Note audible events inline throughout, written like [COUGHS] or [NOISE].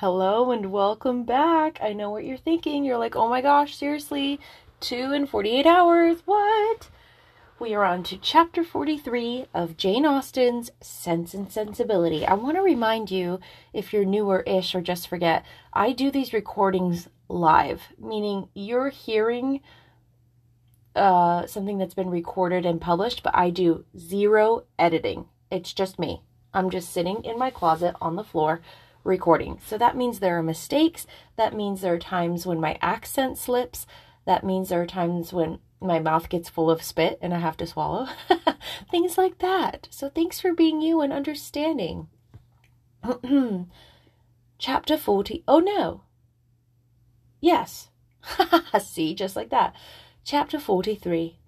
Hello and welcome back. I know what you're thinking. You're like, oh my gosh, seriously? Two and 48 hours? What? We are on to chapter 43 of Jane Austen's Sense and Sensibility. I want to remind you, if you're newer ish or just forget, I do these recordings live, meaning you're hearing uh, something that's been recorded and published, but I do zero editing. It's just me. I'm just sitting in my closet on the floor recording. So that means there are mistakes. That means there are times when my accent slips. That means there are times when my mouth gets full of spit and I have to swallow. [LAUGHS] Things like that. So thanks for being you and understanding. [CLEARS THROAT] Chapter 40. Oh no. Yes. [LAUGHS] See, just like that. Chapter 43.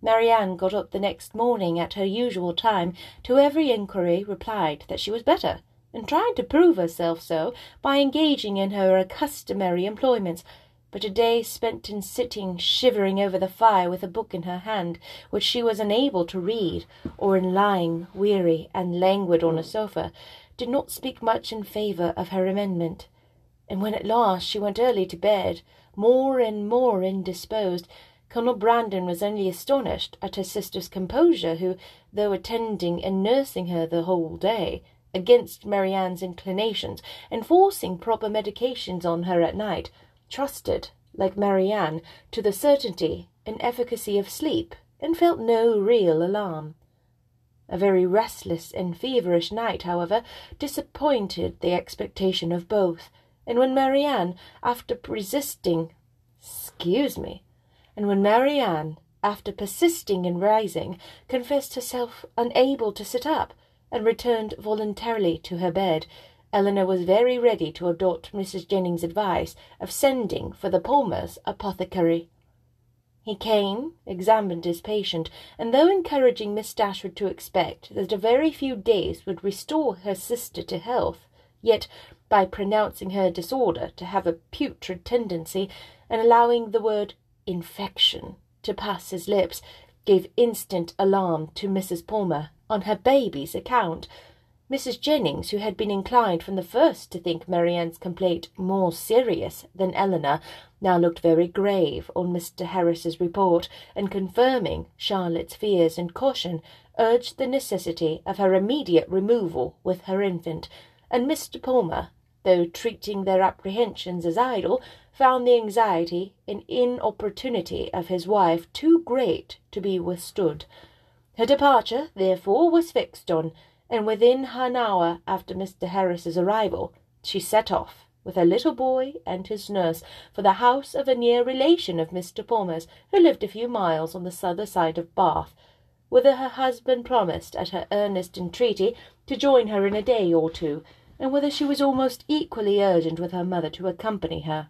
Marianne got up the next morning at her usual time, to every inquiry replied that she was better, and tried to prove herself so by engaging in her customary employments, but a day spent in sitting shivering over the fire with a book in her hand, which she was unable to read, or in lying weary and languid on a sofa, did not speak much in favour of her amendment. And when at last she went early to bed, more and more indisposed, Colonel Brandon was only astonished at her sister's composure, who, though attending and nursing her the whole day, against Marianne's inclinations, enforcing proper medications on her at night, trusted, like Marianne, to the certainty and efficacy of sleep, and felt no real alarm. A very restless and feverish night, however, disappointed the expectation of both, and when Marianne, after resisting, excuse me, and when Marianne, after persisting in rising, confessed herself unable to sit up, and returned voluntarily to her bed, Elinor was very ready to adopt Mrs. Jennings' advice of sending for the Palmers' apothecary. He came, examined his patient, and though encouraging Miss Dashwood to expect that a very few days would restore her sister to health, yet by pronouncing her disorder to have a putrid tendency, and allowing the word infection to pass his lips, gave instant alarm to Mrs. Palmer on her baby's account, Mrs. Jennings, who had been inclined from the first to think Marianne's complaint more serious than Elinor, now looked very grave on Mr. Harris's report, and confirming Charlotte's fears and caution, urged the necessity of her immediate removal with her infant, and Mr. Palmer, though treating their apprehensions as idle, found the anxiety and inopportunity of his wife too great to be withstood. Her departure, therefore, was fixed on, and within an hour after Mr. Harris's arrival, she set off, with her little boy and his nurse, for the house of a near relation of Mr. Palmer's, who lived a few miles on the southern side of Bath, whither her husband promised, at her earnest entreaty, to join her in a day or two, and whither she was almost equally urgent with her mother to accompany her.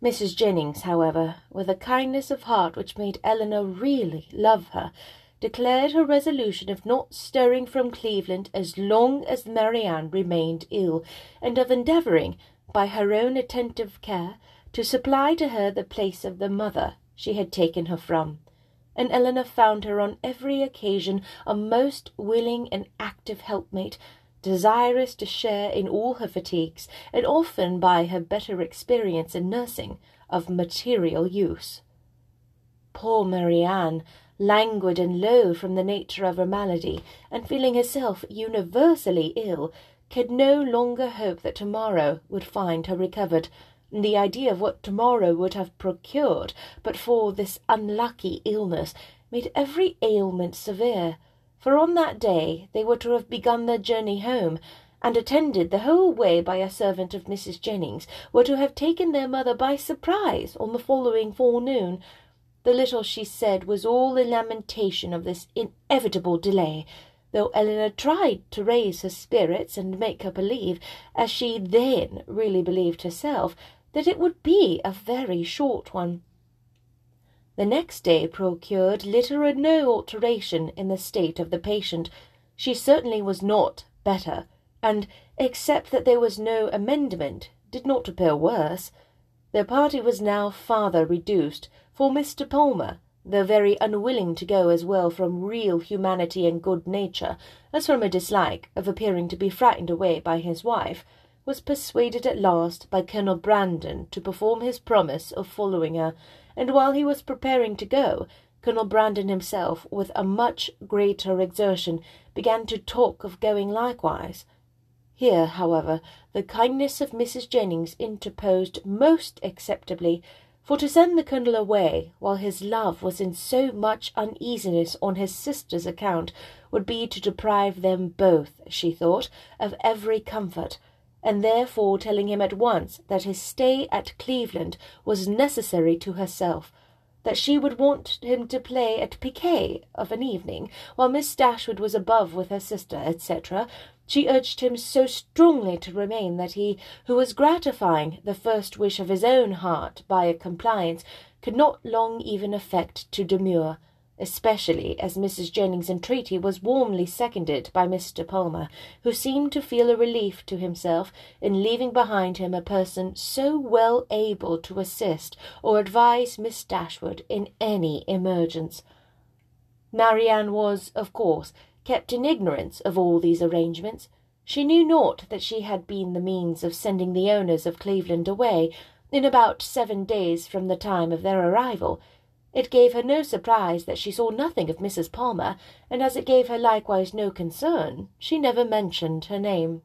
Mrs. Jennings, however, with a kindness of heart which made Elinor really love her, declared her resolution of not stirring from Cleveland as long as Marianne remained ill, and of endeavouring, by her own attentive care, to supply to her the place of the mother she had taken her from. And Elinor found her on every occasion a most willing and active helpmate, desirous to share in all her fatigues, and often by her better experience in nursing, of material use. Poor Marianne languid and low from the nature of her malady, and feeling herself universally ill, could no longer hope that tomorrow would find her recovered, the idea of what tomorrow would have procured but for this unlucky illness made every ailment severe, for on that day they were to have begun their journey home, and attended the whole way by a servant of Mrs. Jennings, were to have taken their mother by surprise on the following forenoon, the little she said was all in lamentation of this inevitable delay, though Elinor tried to raise her spirits and make her believe, as she then really believed herself, that it would be a very short one. The next day procured little or no alteration in the state of the patient. She certainly was not better, and, except that there was no amendment, did not appear worse. The party was now farther reduced, for Mr. Palmer, though very unwilling to go as well from real humanity and good nature as from a dislike of appearing to be frightened away by his wife, was persuaded at last by Colonel Brandon to perform his promise of following her, and while he was preparing to go, Colonel Brandon himself, with a much greater exertion, began to talk of going likewise. Here, however, the kindness of Mrs. Jennings interposed most acceptably, for to send the Colonel away while his love was in so much uneasiness on his sister's account would be to deprive them both, she thought, of every comfort, and therefore telling him at once that his stay at Cleveland was necessary to herself, that she would want him to play at piquet of an evening, while Miss Dashwood was above with her sister, etc., she urged him so strongly to remain that he, who was gratifying the first wish of his own heart by a compliance, could not long even affect to demur, especially as Mrs. Jennings' entreaty was warmly seconded by Mr. Palmer, who seemed to feel a relief to himself in leaving behind him a person so well able to assist or advise Miss Dashwood in any emergence. Marianne was, of course, kept in ignorance of all these arrangements. She knew not that she had been the means of sending the owners of Cleveland away in about seven days from the time of their arrival, it gave her no surprise that she saw nothing of Mrs. Palmer, and as it gave her likewise no concern, she never mentioned her name.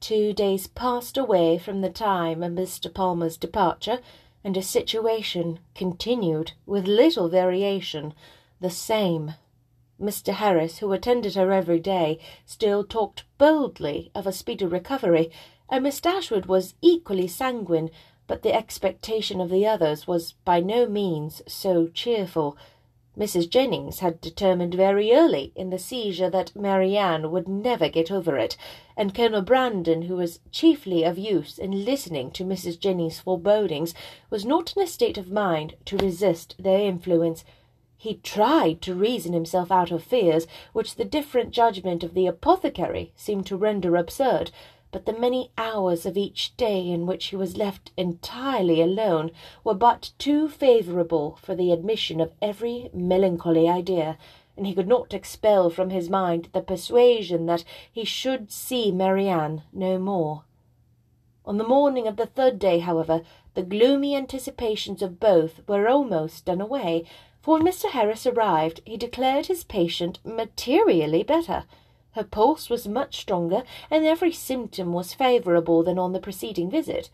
Two days passed away from the time of Mr. Palmer's departure, and her situation continued, with little variation, the same. Mr. Harris, who attended her every day, still talked boldly of a speedy recovery, and Miss Dashwood was equally sanguine but the expectation of the others was by no means so cheerful. Mrs. Jennings had determined very early in the seizure that Marianne would never get over it, and Colonel Brandon, who was chiefly of use in listening to Mrs. Jennings' forebodings, was not in a state of mind to resist their influence. He tried to reason himself out of fears, which the different judgment of the apothecary seemed to render absurd, but the many hours of each day in which he was left entirely alone were but too favourable for the admission of every melancholy idea, and he could not expel from his mind the persuasion that he should see Marianne no more. On the morning of the third day, however, the gloomy anticipations of both were almost done away, for when Mr. Harris arrived he declared his patient materially better. Her pulse was much stronger, and every symptom was favourable than on the preceding visit.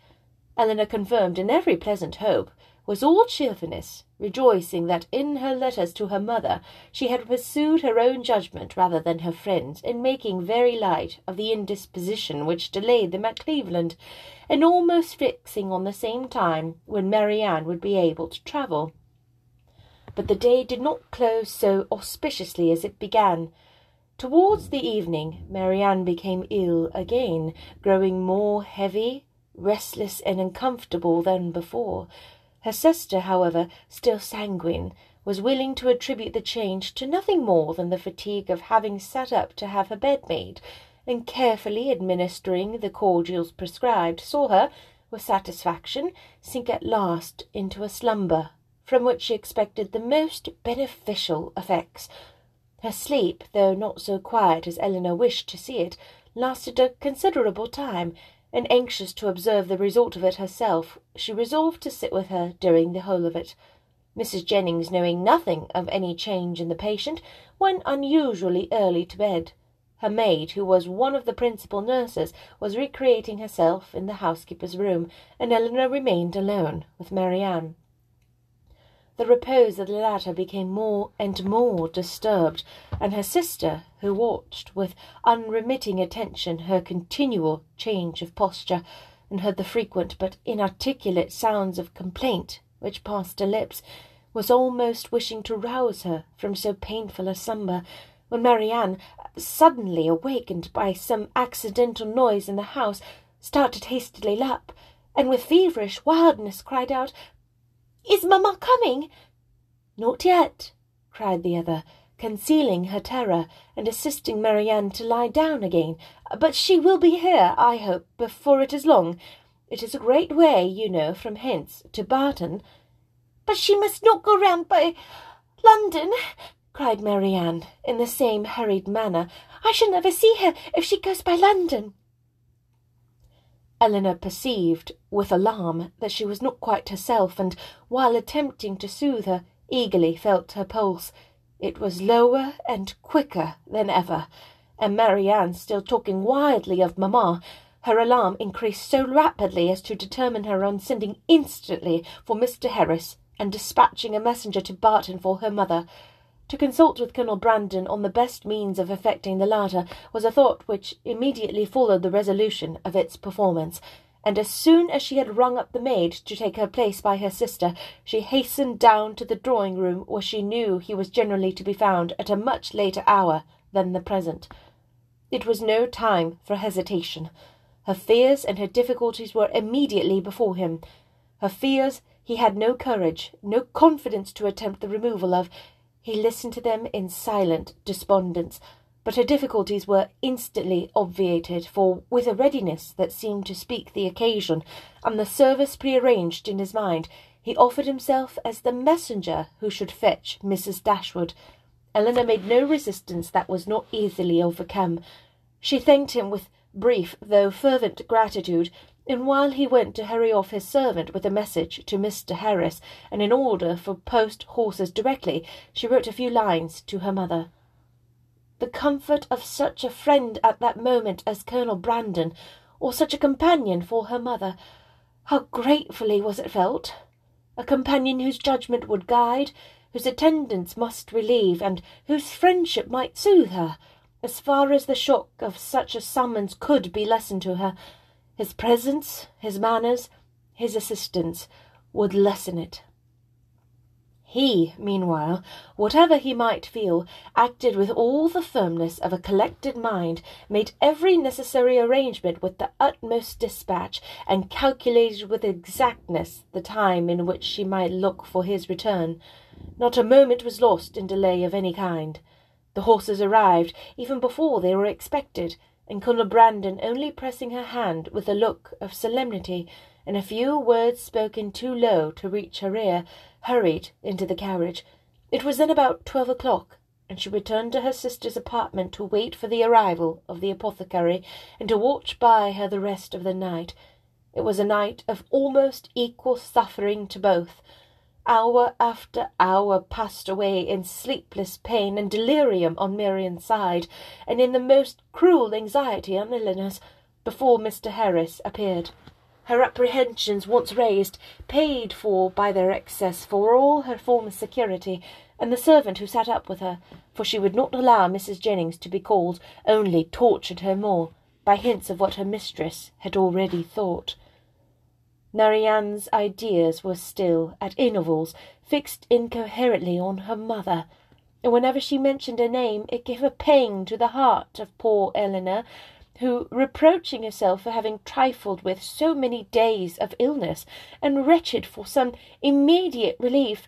Elinor confirmed in every pleasant hope, was all cheerfulness, rejoicing that in her letters to her mother she had pursued her own judgment rather than her friend's, in making very light of the indisposition which delayed them at Cleveland, and almost fixing on the same time when Marianne would be able to travel. But the day did not close so auspiciously as it began. Towards the evening, Marianne became ill again, growing more heavy, restless, and uncomfortable than before. Her sister, however, still sanguine, was willing to attribute the change to nothing more than the fatigue of having sat up to have her bed made, and carefully administering the cordials prescribed, saw her, with satisfaction, sink at last into a slumber, from which she expected the most beneficial effects. Her sleep, though not so quiet as Elinor wished to see it, lasted a considerable time, and anxious to observe the result of it herself, she resolved to sit with her during the whole of it. Mrs. Jennings, knowing nothing of any change in the patient, went unusually early to bed. Her maid, who was one of the principal nurses, was recreating herself in the housekeeper's room, and Elinor remained alone with Marianne. The repose of the latter became more and more disturbed, and her sister, who watched with unremitting attention her continual change of posture, and heard the frequent but inarticulate sounds of complaint which passed her lips, was almost wishing to rouse her from so painful a slumber, when Marianne, suddenly awakened by some accidental noise in the house, started hastily up, and with feverish wildness cried out, is mamma coming? Not yet, cried the other, concealing her terror and assisting Marianne to lie down again. But she will be here, I hope, before it is long. It is a great way, you know, from hence to Barton. But she must not go round by London, cried Marianne, in the same hurried manner. I shall never see her if she goes by London. Elinor perceived, with alarm, that she was not quite herself, and, while attempting to soothe her, eagerly felt her pulse. It was lower and quicker than ever, and Marianne still talking wildly of mamma, her alarm increased so rapidly as to determine her on sending instantly for Mr. Harris and dispatching a messenger to Barton for her mother. To consult with Colonel Brandon on the best means of effecting the latter was a thought which immediately followed the resolution of its performance, and as soon as she had rung up the maid to take her place by her sister, she hastened down to the drawing room where she knew he was generally to be found at a much later hour than the present. It was no time for hesitation. Her fears and her difficulties were immediately before him. Her fears he had no courage, no confidence to attempt the removal of. He listened to them in silent despondence, but her difficulties were instantly obviated, for with a readiness that seemed to speak the occasion, and the service prearranged in his mind, he offered himself as the messenger who should fetch Mrs. Dashwood. Elinor made no resistance that was not easily overcome. She thanked him with brief though fervent gratitude, and while he went to hurry off his servant with a message to Mr. Harris, and an order for post horses directly, she wrote a few lines to her mother. The comfort of such a friend at that moment as Colonel Brandon, or such a companion for her mother, how gratefully was it felt! A companion whose judgment would guide, whose attendance must relieve, and whose friendship might soothe her, as far as the shock of such a summons could be lessened to her. His presence, his manners, his assistance would lessen it. He, meanwhile, whatever he might feel, acted with all the firmness of a collected mind, made every necessary arrangement with the utmost dispatch, and calculated with exactness the time in which she might look for his return. Not a moment was lost in delay of any kind. The horses arrived even before they were expected, and Colonel Brandon only pressing her hand with a look of solemnity, and a few words spoken too low to reach her ear, hurried into the carriage. It was then about twelve o'clock, and she returned to her sister's apartment to wait for the arrival of the apothecary, and to watch by her the rest of the night. It was a night of almost equal suffering to both. Hour after hour passed away in sleepless pain and delirium on Marianne's side, and in the most cruel anxiety on Elinor's, before Mr. Harris appeared. Her apprehensions once raised, paid for by their excess for all her former security, and the servant who sat up with her, for she would not allow Mrs. Jennings to be called, only tortured her more, by hints of what her mistress had already thought. Marianne's ideas were still, at intervals, fixed incoherently on her mother, and whenever she mentioned her name it gave a pang to the heart of poor Elinor, who, reproaching herself for having trifled with so many days of illness, and wretched for some immediate relief,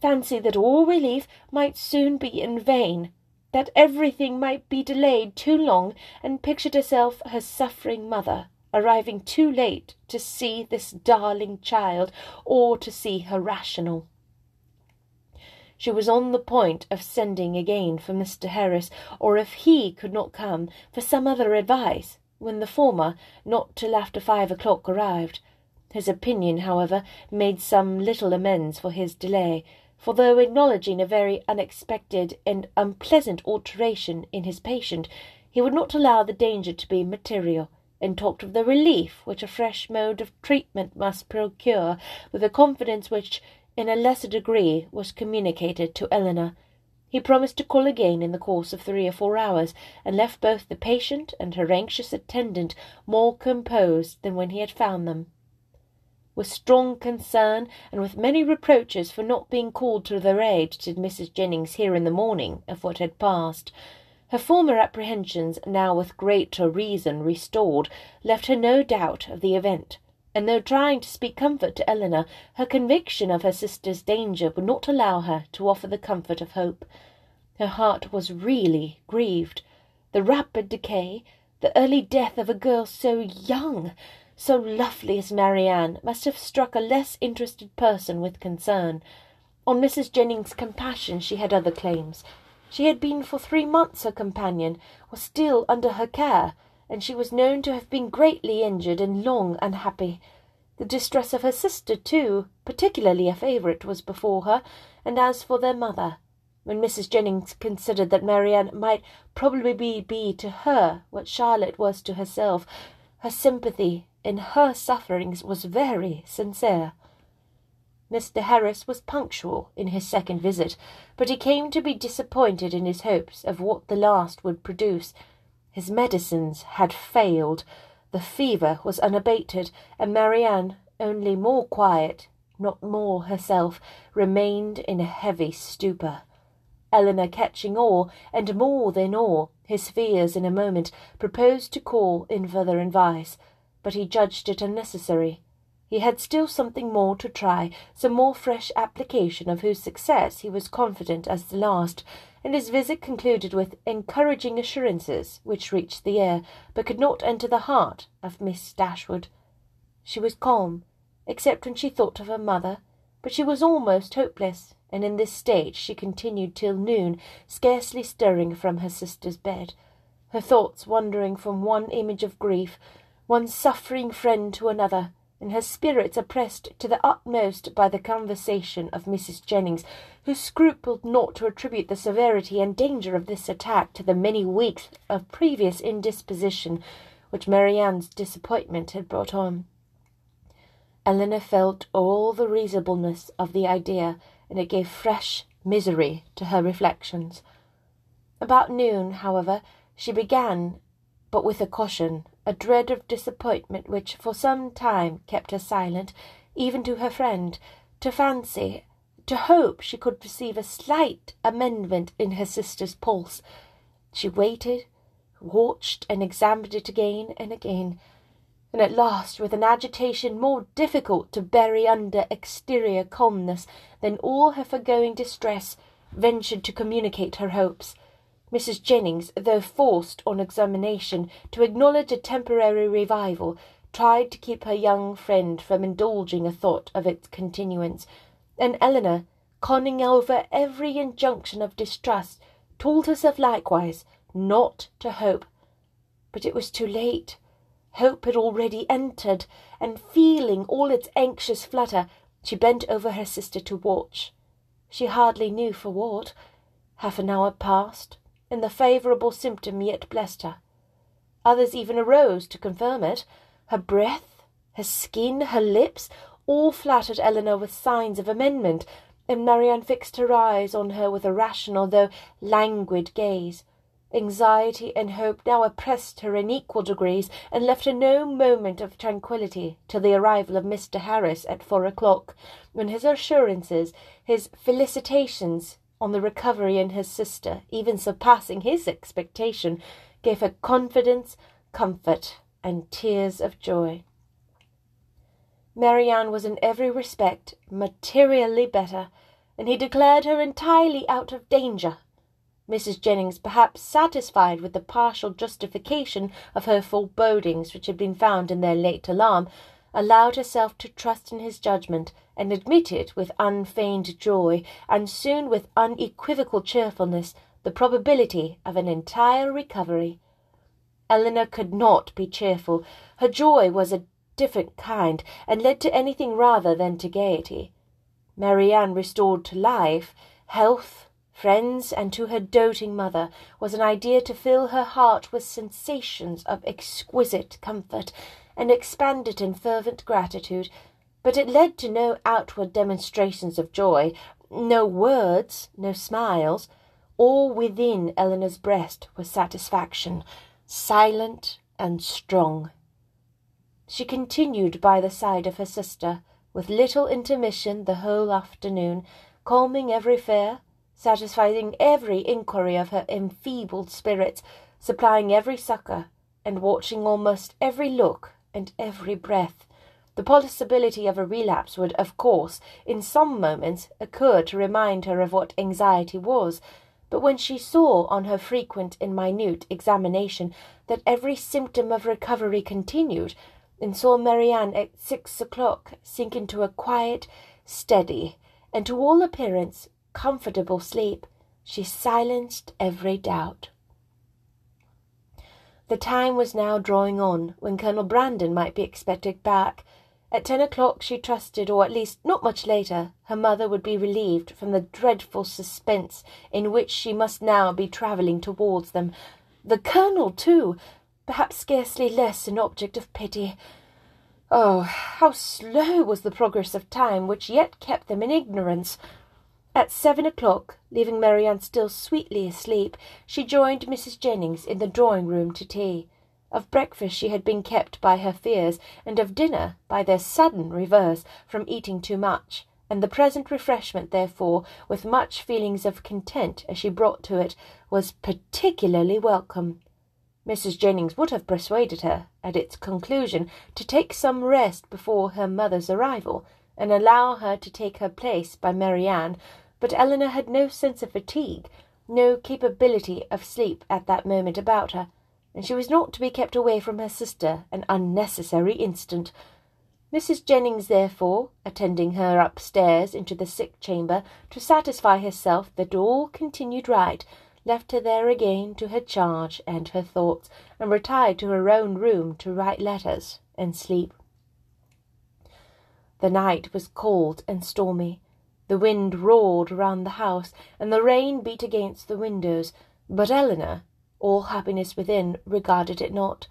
fancied that all relief might soon be in vain, that everything might be delayed too long, and pictured herself her suffering mother arriving too late to see this darling child or to see her rational. She was on the point of sending again for Mr. Harris, or if he could not come, for some other advice, when the former, not till after five o'clock, arrived. His opinion, however, made some little amends for his delay, for though acknowledging a very unexpected and unpleasant alteration in his patient, he would not allow the danger to be material and talked of the relief which a fresh mode of treatment must procure, with a confidence which, in a lesser degree, was communicated to Elinor. He promised to call again in the course of three or four hours, and left both the patient and her anxious attendant more composed than when he had found them. With strong concern, and with many reproaches for not being called to their aid, did Mrs. Jennings hear in the morning of what had passed. Her former apprehensions, now with greater reason restored, left her no doubt of the event, and though trying to speak comfort to Elinor, her conviction of her sister's danger would not allow her to offer the comfort of hope. Her heart was really grieved. The rapid decay, the early death of a girl so young, so lovely as Marianne must have struck a less interested person with concern. On Mrs. Jennings' compassion she had other claims. She had been for three months her companion, was still under her care, and she was known to have been greatly injured and long unhappy. The distress of her sister, too, particularly a favourite, was before her, and as for their mother, when Mrs. Jennings considered that Marianne might probably be to her what Charlotte was to herself, her sympathy in her sufferings was very sincere. Mr. Harris was punctual in his second visit, but he came to be disappointed in his hopes of what the last would produce. His medicines had failed, the fever was unabated, and Marianne, only more quiet, not more herself, remained in a heavy stupor. Elinor, catching all, and more than all, his fears in a moment, proposed to call in further advice, but he judged it unnecessary. He had still something more to try, some more fresh application of whose success he was confident as the last, and his visit concluded with encouraging assurances which reached the ear, but could not enter the heart of Miss Dashwood. She was calm, except when she thought of her mother, but she was almost hopeless, and in this state she continued till noon, scarcely stirring from her sister's bed, her thoughts wandering from one image of grief, one suffering friend to another, and her spirits oppressed to the utmost by the conversation of Mrs. Jennings, who scrupled not to attribute the severity and danger of this attack to the many weeks of previous indisposition which Marianne's disappointment had brought on. Elinor felt all the reasonableness of the idea, and it gave fresh misery to her reflections. About noon, however, she began, but with a caution, a dread of disappointment which for some time kept her silent, even to her friend, to fancy, to hope she could perceive a slight amendment in her sister's pulse. She waited, watched, and examined it again and again, and at last, with an agitation more difficult to bury under exterior calmness than all her foregoing distress, ventured to communicate her hopes. Mrs. Jennings, though forced on examination to acknowledge a temporary revival, tried to keep her young friend from indulging a thought of its continuance, and Elinor, conning over every injunction of distrust, told herself likewise not to hope. But it was too late. Hope had already entered, and feeling all its anxious flutter, she bent over her sister to watch. She hardly knew for what. Half an hour passed, and the favourable symptom yet blessed her. Others even arose to confirm it. Her breath, her skin, her lips, all flattered Elinor with signs of amendment, and Marianne fixed her eyes on her with a rational though languid gaze. Anxiety and hope now oppressed her in equal degrees, and left her no moment of tranquillity till the arrival of Mr. Harris at four o'clock, when his assurances, his felicitations on the recovery in his sister, even surpassing his expectation, gave her confidence, comfort, and tears of joy. Marianne was in every respect materially better, and he declared her entirely out of danger Mrs. Jennings, perhaps satisfied with the partial justification of her forebodings which had been found in their late alarm, allowed herself to trust in his judgment, and admitted with unfeigned joy, and soon with unequivocal cheerfulness, the probability of an entire recovery. Elinor could not be cheerful. Her joy was a different kind, and led to anything rather than to gaiety. Marianne restored to life, health, friends, and to her doting mother, was an idea to fill her heart with sensations of exquisite comfort, and expand it in fervent gratitude, but it led to no outward demonstrations of joy, no words, no smiles. All within Elinor's breast was satisfaction, silent and strong. She continued by the side of her sister, with little intermission the whole afternoon, calming every fear, satisfying every inquiry of her enfeebled spirits, supplying every succour, and watching almost every look and every breath. The possibility of a relapse would, of course, in some moments occur to remind her of what anxiety was, but when she saw on her frequent and minute examination that every symptom of recovery continued, and saw Marianne at six o'clock sink into a quiet, steady, and to all appearance comfortable sleep, she silenced every doubt. The time was now drawing on when Colonel Brandon might be expected back. At ten o'clock she trusted, or at least not much later, her mother would be relieved from the dreadful suspense in which she must now be travelling towards them. The Colonel, too, perhaps scarcely less an object of pity. Oh, how slow was the progress of time which yet kept them in ignorance! At seven o'clock, leaving Marianne still sweetly asleep, she joined Mrs. Jennings in the drawing room to tea. Of breakfast she had been kept by her fears, and of dinner by their sudden reverse from eating too much, and the present refreshment, therefore, with much feelings of content as she brought to it, was particularly welcome. Mrs. Jennings would have persuaded her, at its conclusion, to take some rest before her mother's arrival, and allow her to take her place by Marianne, but Elinor had no sense of fatigue, no capability of sleep at that moment about her, and she was not to be kept away from her sister an unnecessary instant. Mrs. Jennings, therefore, attending her upstairs into the sick chamber to satisfy herself that all continued right, left her there again to her charge and her thoughts, and retired to her own room to write letters and sleep. The night was cold and stormy. The wind roared round the house, and the rain beat against the windows, but Elinor, all happiness within, regarded it not.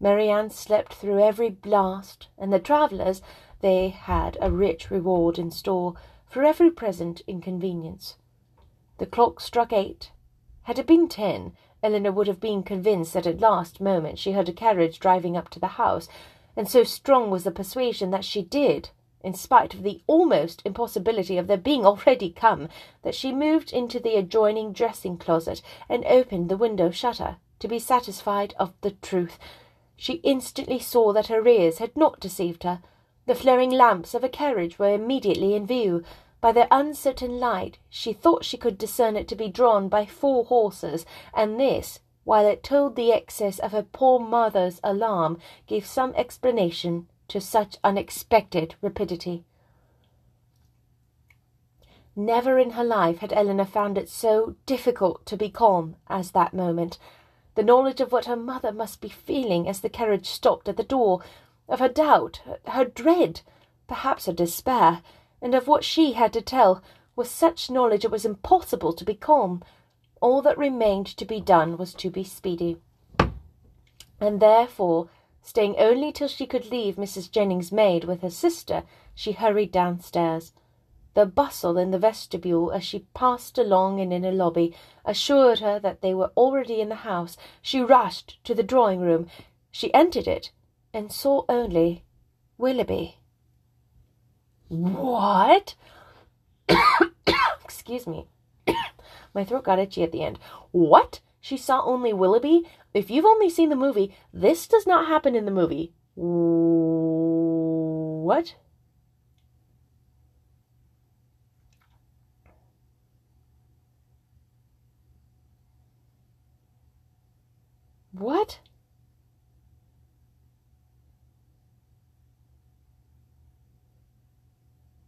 Marianne slept through every blast, and the travellers, they had a rich reward in store for every present inconvenience. The clock struck eight. Had it been ten, Elinor would have been convinced that at last moment she heard a carriage driving up to the house, and so strong was the persuasion that she did in spite of the almost impossibility of their being already come, that she moved into the adjoining dressing closet and opened the window shutter to be satisfied of the truth. She instantly saw that her ears had not deceived her. The flaring lamps of a carriage were immediately in view. By their uncertain light she thought she could discern it to be drawn by four horses, and this, while it told the excess of her poor mother's alarm, gave some explanation to such unexpected rapidity. Never in her life had Elinor found it so difficult to be calm as that moment. The knowledge of what her mother must be feeling as the carriage stopped at the door, of her doubt, her dread, perhaps her despair, and of what she had to tell, was such knowledge it was impossible to be calm. All that remained to be done was to be speedy. And therefore Staying only till she could leave Mrs. Jennings' maid with her sister, she hurried downstairs. The bustle in the vestibule as she passed along and in a lobby assured her that they were already in the house. She rushed to the drawing room. She entered it and saw only Willoughby. What? [COUGHS] Excuse me. [COUGHS] My throat got itchy at the end. What? She saw only Willoughby? If you've only seen the movie, this does not happen in the movie. What? What?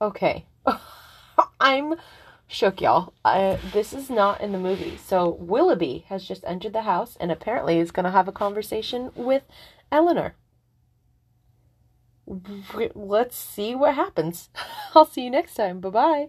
Okay. [LAUGHS] I'm shook, y'all. Uh, this is not in the movie. So Willoughby has just entered the house and apparently is going to have a conversation with Elinor. Let's see what happens. [LAUGHS] I'll see you next time. Bye bye.